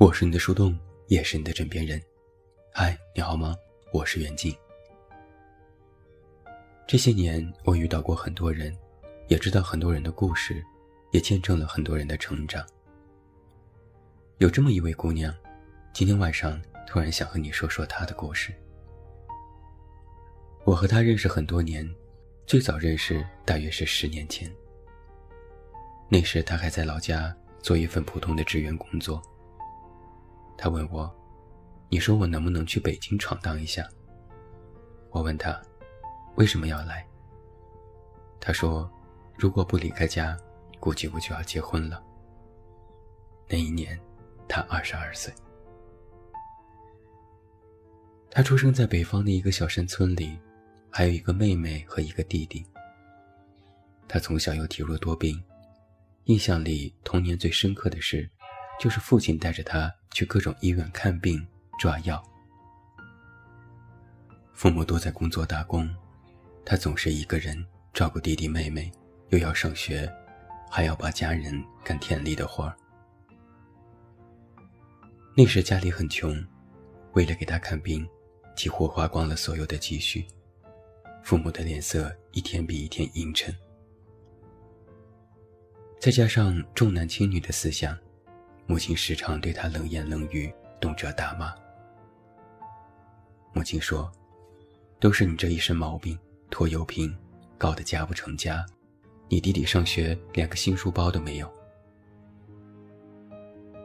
我是你的树洞，也是你的枕边人。嗨，你好吗？我是袁静。这些年，我遇到过很多人，也知道很多人的故事，也见证了很多人的成长。有这么一位姑娘，今天晚上突然想和你说说她的故事。我和她认识很多年，最早认识大约是十年前。那时她还在老家做一份普通的职员工作。他问我：“你说我能不能去北京闯荡一下？”我问他：“为什么要来？”他说：“如果不离开家，估计我就要结婚了。”那一年，他二十二岁。他出生在北方的一个小山村里，还有一个妹妹和一个弟弟。他从小又体弱多病，印象里童年最深刻的是。就是父亲带着他去各种医院看病、抓药。父母都在工作打工，他总是一个人照顾弟弟妹妹，又要上学，还要帮家人干田里的活儿。那时家里很穷，为了给他看病，几乎花光了所有的积蓄。父母的脸色一天比一天阴沉，再加上重男轻女的思想。母亲时常对他冷言冷语，动辄大骂。母亲说：“都是你这一身毛病，拖油瓶，搞得家不成家。你弟弟上学连个新书包都没有。”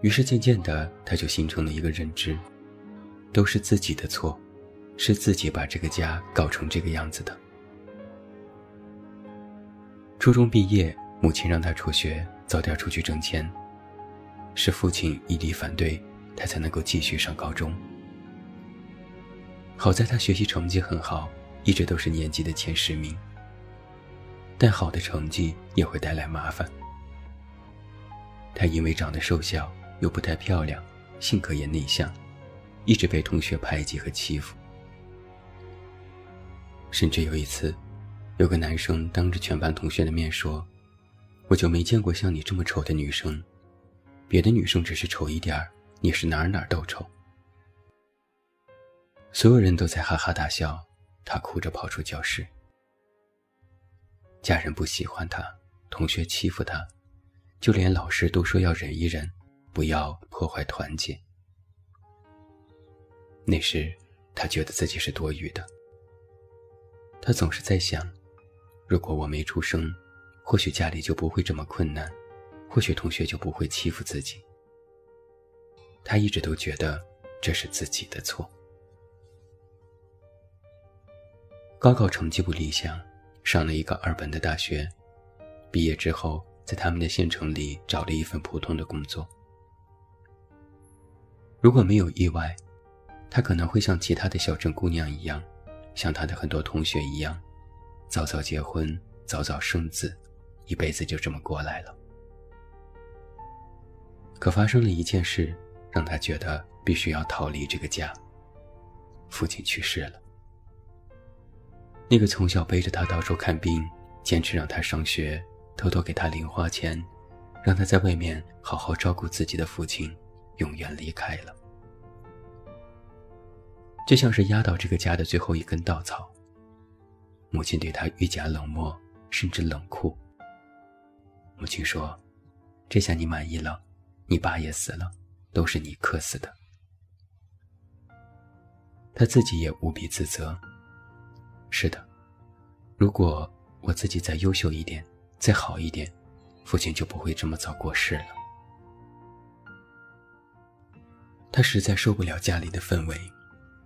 于是渐渐的，他就形成了一个认知：都是自己的错，是自己把这个家搞成这个样子的。初中毕业，母亲让他辍学，早点出去挣钱。是父亲一力反对，他才能够继续上高中。好在他学习成绩很好，一直都是年级的前十名。但好的成绩也会带来麻烦。他因为长得瘦小又不太漂亮，性格也内向，一直被同学排挤和欺负。甚至有一次，有个男生当着全班同学的面说：“我就没见过像你这么丑的女生。”别的女生只是丑一点儿，你是哪儿哪儿都丑。所有人都在哈哈大笑，他哭着跑出教室。家人不喜欢他，同学欺负他，就连老师都说要忍一忍，不要破坏团结。那时，他觉得自己是多余的。他总是在想，如果我没出生，或许家里就不会这么困难。或许同学就不会欺负自己。他一直都觉得这是自己的错。高考成绩不理想，上了一个二本的大学。毕业之后，在他们的县城里找了一份普通的工作。如果没有意外，他可能会像其他的小镇姑娘一样，像他的很多同学一样，早早结婚，早早生子，一辈子就这么过来了。可发生了一件事，让他觉得必须要逃离这个家。父亲去世了。那个从小背着他到处看病，坚持让他上学，偷偷给他零花钱，让他在外面好好照顾自己的父亲，永远离开了。就像是压倒这个家的最后一根稻草。母亲对他愈加冷漠，甚至冷酷。母亲说：“这下你满意了。”你爸也死了，都是你克死的。他自己也无比自责。是的，如果我自己再优秀一点，再好一点，父亲就不会这么早过世了。他实在受不了家里的氛围，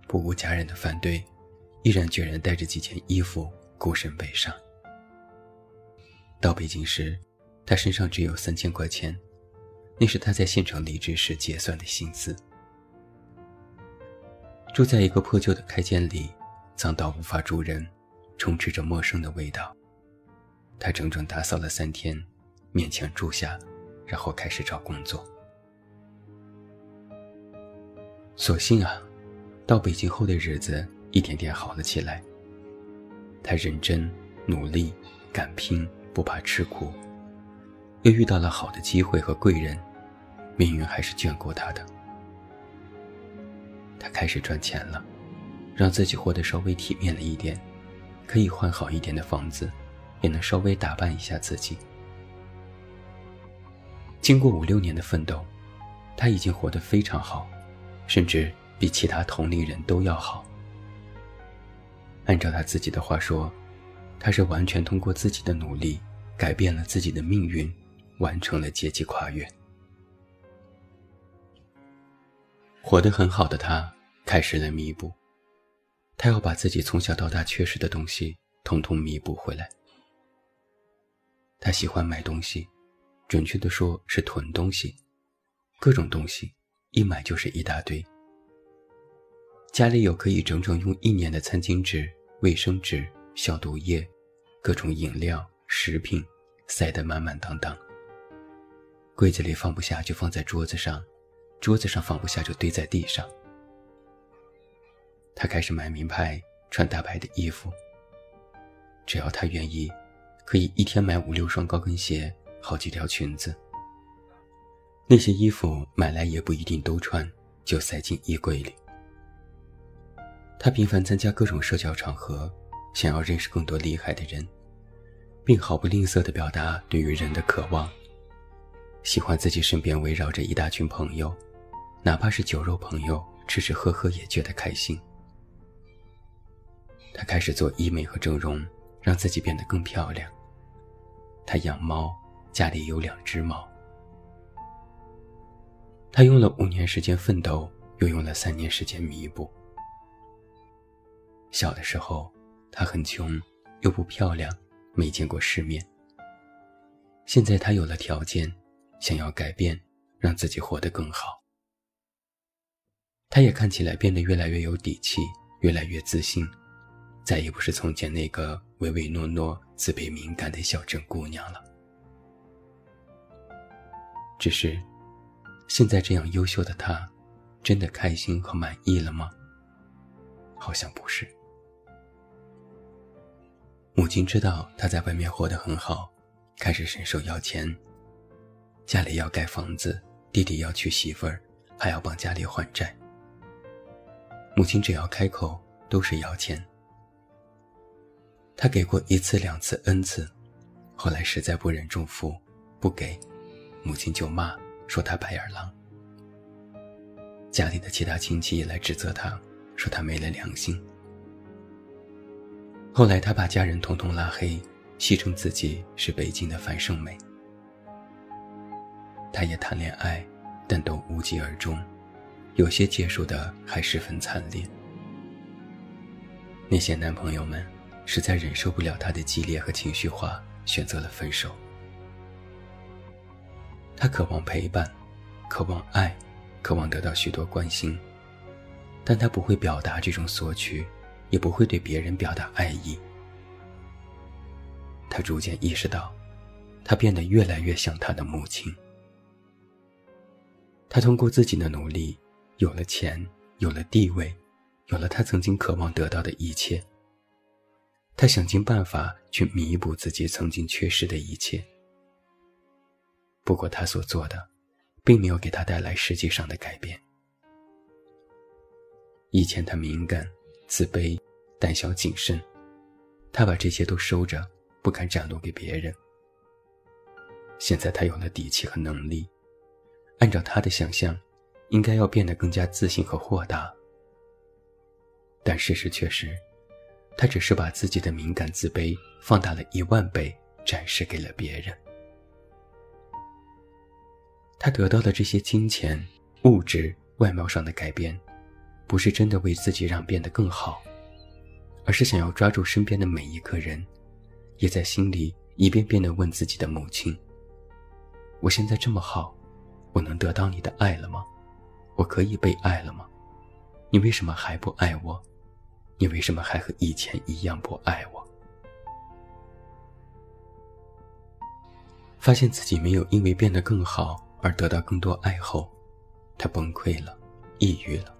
不顾家人的反对，毅然决然带着几件衣服孤身北上。到北京时，他身上只有三千块钱。那是他在县城离职时结算的薪资。住在一个破旧的开间里，脏到无法住人，充斥着陌生的味道。他整整打扫了三天，勉强住下，然后开始找工作。所幸啊，到北京后的日子一点点好了起来。他认真努力，敢拼，不怕吃苦。又遇到了好的机会和贵人，命运还是眷顾他的。他开始赚钱了，让自己活得稍微体面了一点，可以换好一点的房子，也能稍微打扮一下自己。经过五六年的奋斗，他已经活得非常好，甚至比其他同龄人都要好。按照他自己的话说，他是完全通过自己的努力改变了自己的命运，完成了阶级跨越。活得很好的他开始了弥补，他要把自己从小到大缺失的东西统统弥补回来。他喜欢买东西，准确的说是囤东西，各种东西一买就是一大堆。家里有可以整整用一年的餐巾纸、卫生纸、消毒液，各种饮料、食品，塞得满满当当。柜子里放不下就放在桌子上，桌子上放不下就堆在地上。他开始买名牌、穿大牌的衣服。只要他愿意，可以一天买五六双高跟鞋、好几条裙子。那些衣服买来也不一定都穿，就塞进衣柜里。他频繁参加各种社交场合，想要认识更多厉害的人，并毫不吝啬地表达对于人的渴望。喜欢自己身边围绕着一大群朋友，哪怕是酒肉朋友，吃吃喝喝也觉得开心。他开始做医美和整容，让自己变得更漂亮。他养猫，家里有两只猫。他用了五年时间奋斗，又用了三年时间弥补。小的时候，他很穷，又不漂亮，没见过世面。现在他有了条件，想要改变，让自己活得更好。她也看起来变得越来越有底气，越来越自信，再也不是从前那个唯唯诺诺、自卑敏感的小镇姑娘了。只是，现在这样优秀的她，真的开心和满意了吗？好像不是。母亲知道他在外面活得很好，开始伸手要钱。家里要盖房子，弟弟要娶媳妇儿，还要帮家里还债。母亲只要开口都是要钱。他给过一次两次 n 次，后来实在不忍重负，不给，母亲就骂说他白眼狼。家里的其他亲戚也来指责他，说他没了良心。后来，他把家人统统拉黑，戏称自己是北京的樊胜美。他也谈恋爱，但都无疾而终，有些结束的还十分惨烈。那些男朋友们实在忍受不了他的激烈和情绪化，选择了分手。他渴望陪伴，渴望爱，渴望得到许多关心，但他不会表达这种索取。也不会对别人表达爱意。他逐渐意识到，他变得越来越像他的母亲。他通过自己的努力，有了钱，有了地位，有了他曾经渴望得到的一切。他想尽办法去弥补自己曾经缺失的一切。不过，他所做的，并没有给他带来实际上的改变。以前他敏感、自卑。胆小谨慎，他把这些都收着，不敢展露给别人。现在他有了底气和能力，按照他的想象，应该要变得更加自信和豁达。但事实却是，他只是把自己的敏感、自卑放大了一万倍，展示给了别人。他得到的这些金钱、物质、外貌上的改变，不是真的为自己让变得更好。而是想要抓住身边的每一个人，也在心里一遍遍地问自己的母亲：“我现在这么好，我能得到你的爱了吗？我可以被爱了吗？你为什么还不爱我？你为什么还和以前一样不爱我？”发现自己没有因为变得更好而得到更多爱后，他崩溃了，抑郁了。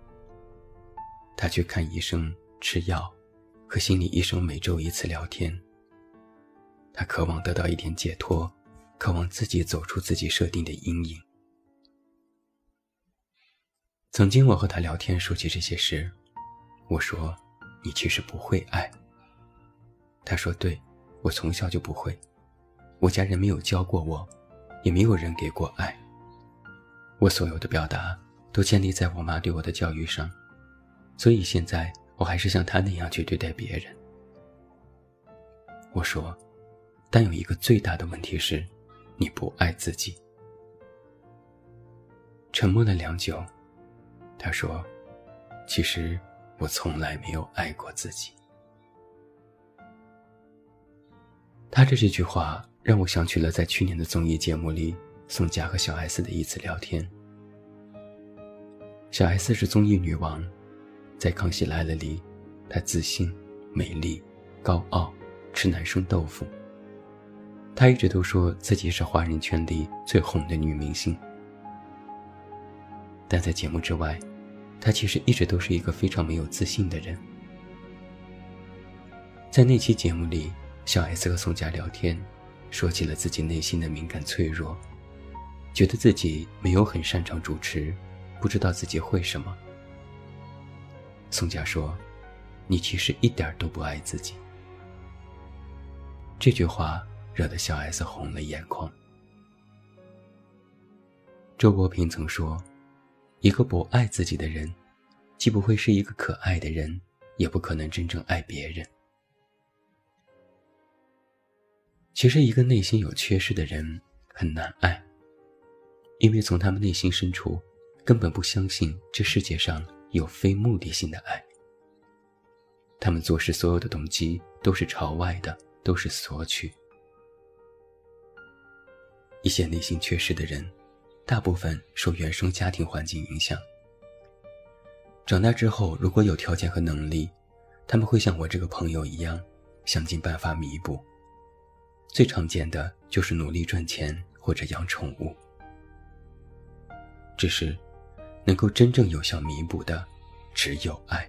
他去看医生，吃药。和心理医生每周一次聊天。他渴望得到一点解脱，渴望自己走出自己设定的阴影。曾经我和他聊天说起这些事，我说：“你其实不会爱。”他说：“对，我从小就不会，我家人没有教过我，也没有人给过爱。我所有的表达都建立在我妈对我的教育上，所以现在我还是像他那样去对待别人。”我说：“但有一个最大的问题是，你不爱自己。”沉默了良久。他说：“其实我从来没有爱过自己。”他的这句话让我想起了在去年的综艺节目里，宋佳和小 S 的一次聊天。小 S 是综艺女王，在《康熙来了》里，她自信、美丽、高傲，吃男生豆腐。她一直都说自己是华人圈里最红的女明星。但在节目之外，他其实一直都是一个非常没有自信的人。在那期节目里，小 S 和宋佳聊天，说起了自己内心的敏感脆弱，觉得自己没有很擅长主持，不知道自己会什么。宋佳说：“你其实一点都不爱自己。”这句话惹得小 S 红了眼眶。周国平曾说。一个不爱自己的人，既不会是一个可爱的人，也不可能真正爱别人。其实，一个内心有缺失的人很难爱，因为从他们内心深处，根本不相信这世界上有非目的性的爱。他们做事所有的动机都是朝外的，都是索取。一些内心缺失的人。大部分受原生家庭环境影响。长大之后，如果有条件和能力，他们会像我这个朋友一样，想尽办法弥补。最常见的就是努力赚钱或者养宠物。只是，能够真正有效弥补的，只有爱。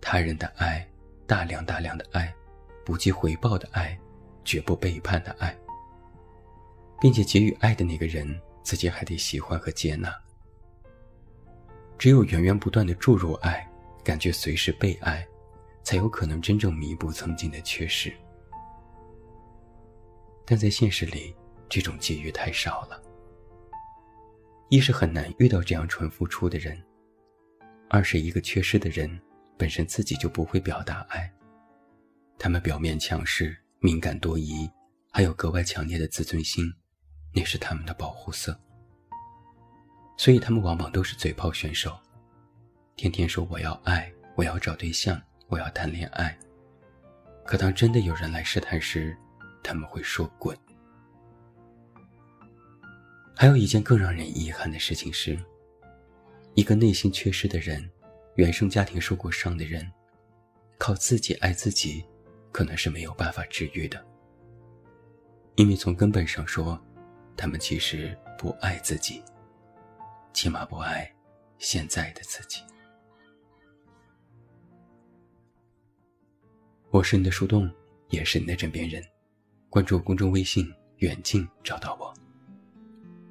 他人的爱，大量大量的爱，不计回报的爱，绝不背叛的爱。并且给予爱的那个人，自己还得喜欢和接纳。只有源源不断的注入爱，感觉随时被爱，才有可能真正弥补曾经的缺失。但在现实里，这种机遇太少了。一是很难遇到这样纯付出的人，二是一个缺失的人本身自己就不会表达爱，他们表面强势、敏感多疑，还有格外强烈的自尊心。那是他们的保护色，所以他们往往都是嘴炮选手，天天说我要爱，我要找对象，我要谈恋爱。可当真的有人来试探时，他们会说滚。还有一件更让人遗憾的事情是，一个内心缺失的人，原生家庭受过伤的人，靠自己爱自己，可能是没有办法治愈的，因为从根本上说。他们其实不爱自己，起码不爱现在的自己。我是你的树洞，也是你的枕边人。关注公众微信“远近”，找到我。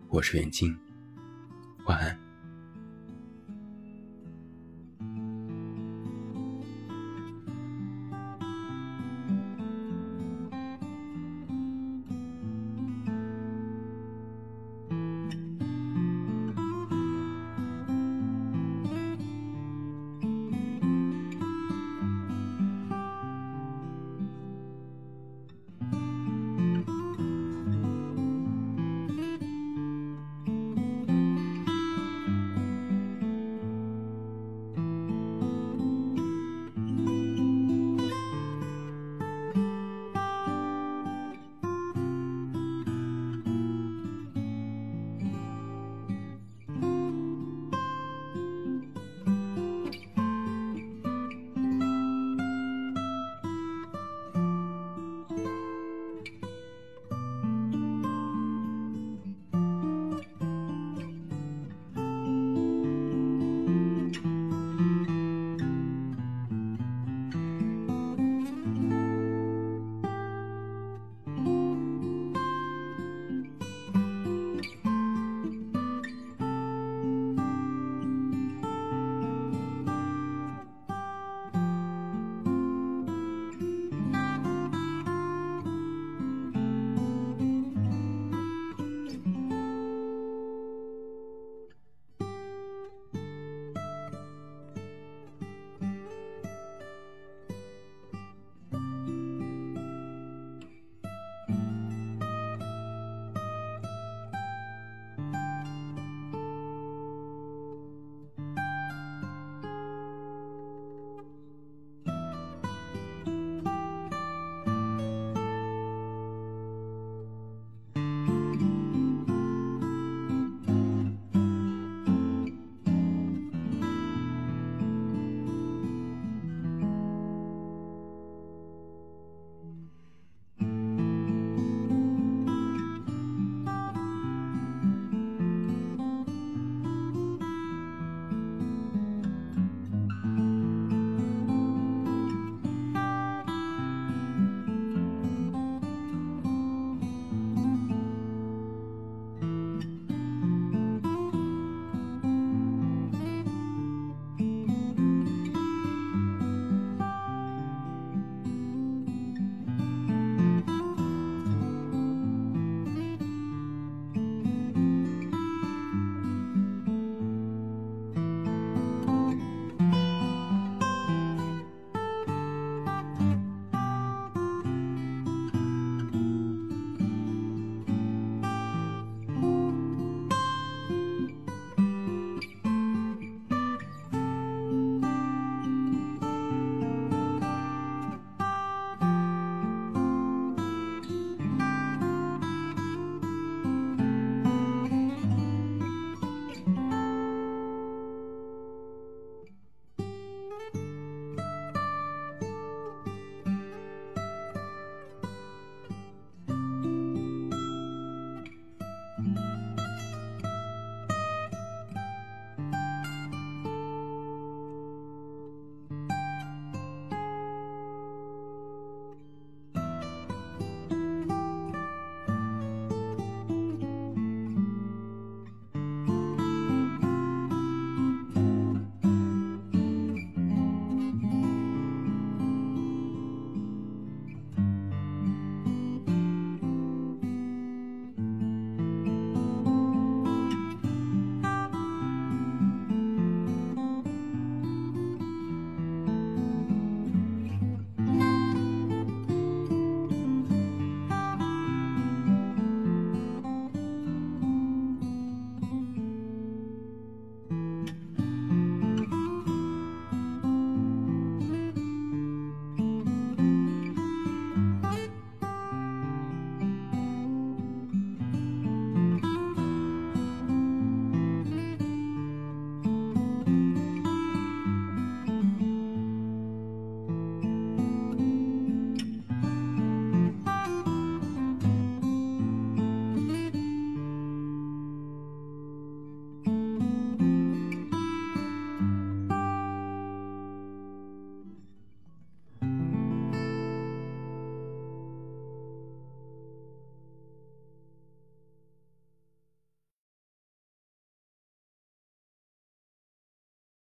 我是远近，晚安。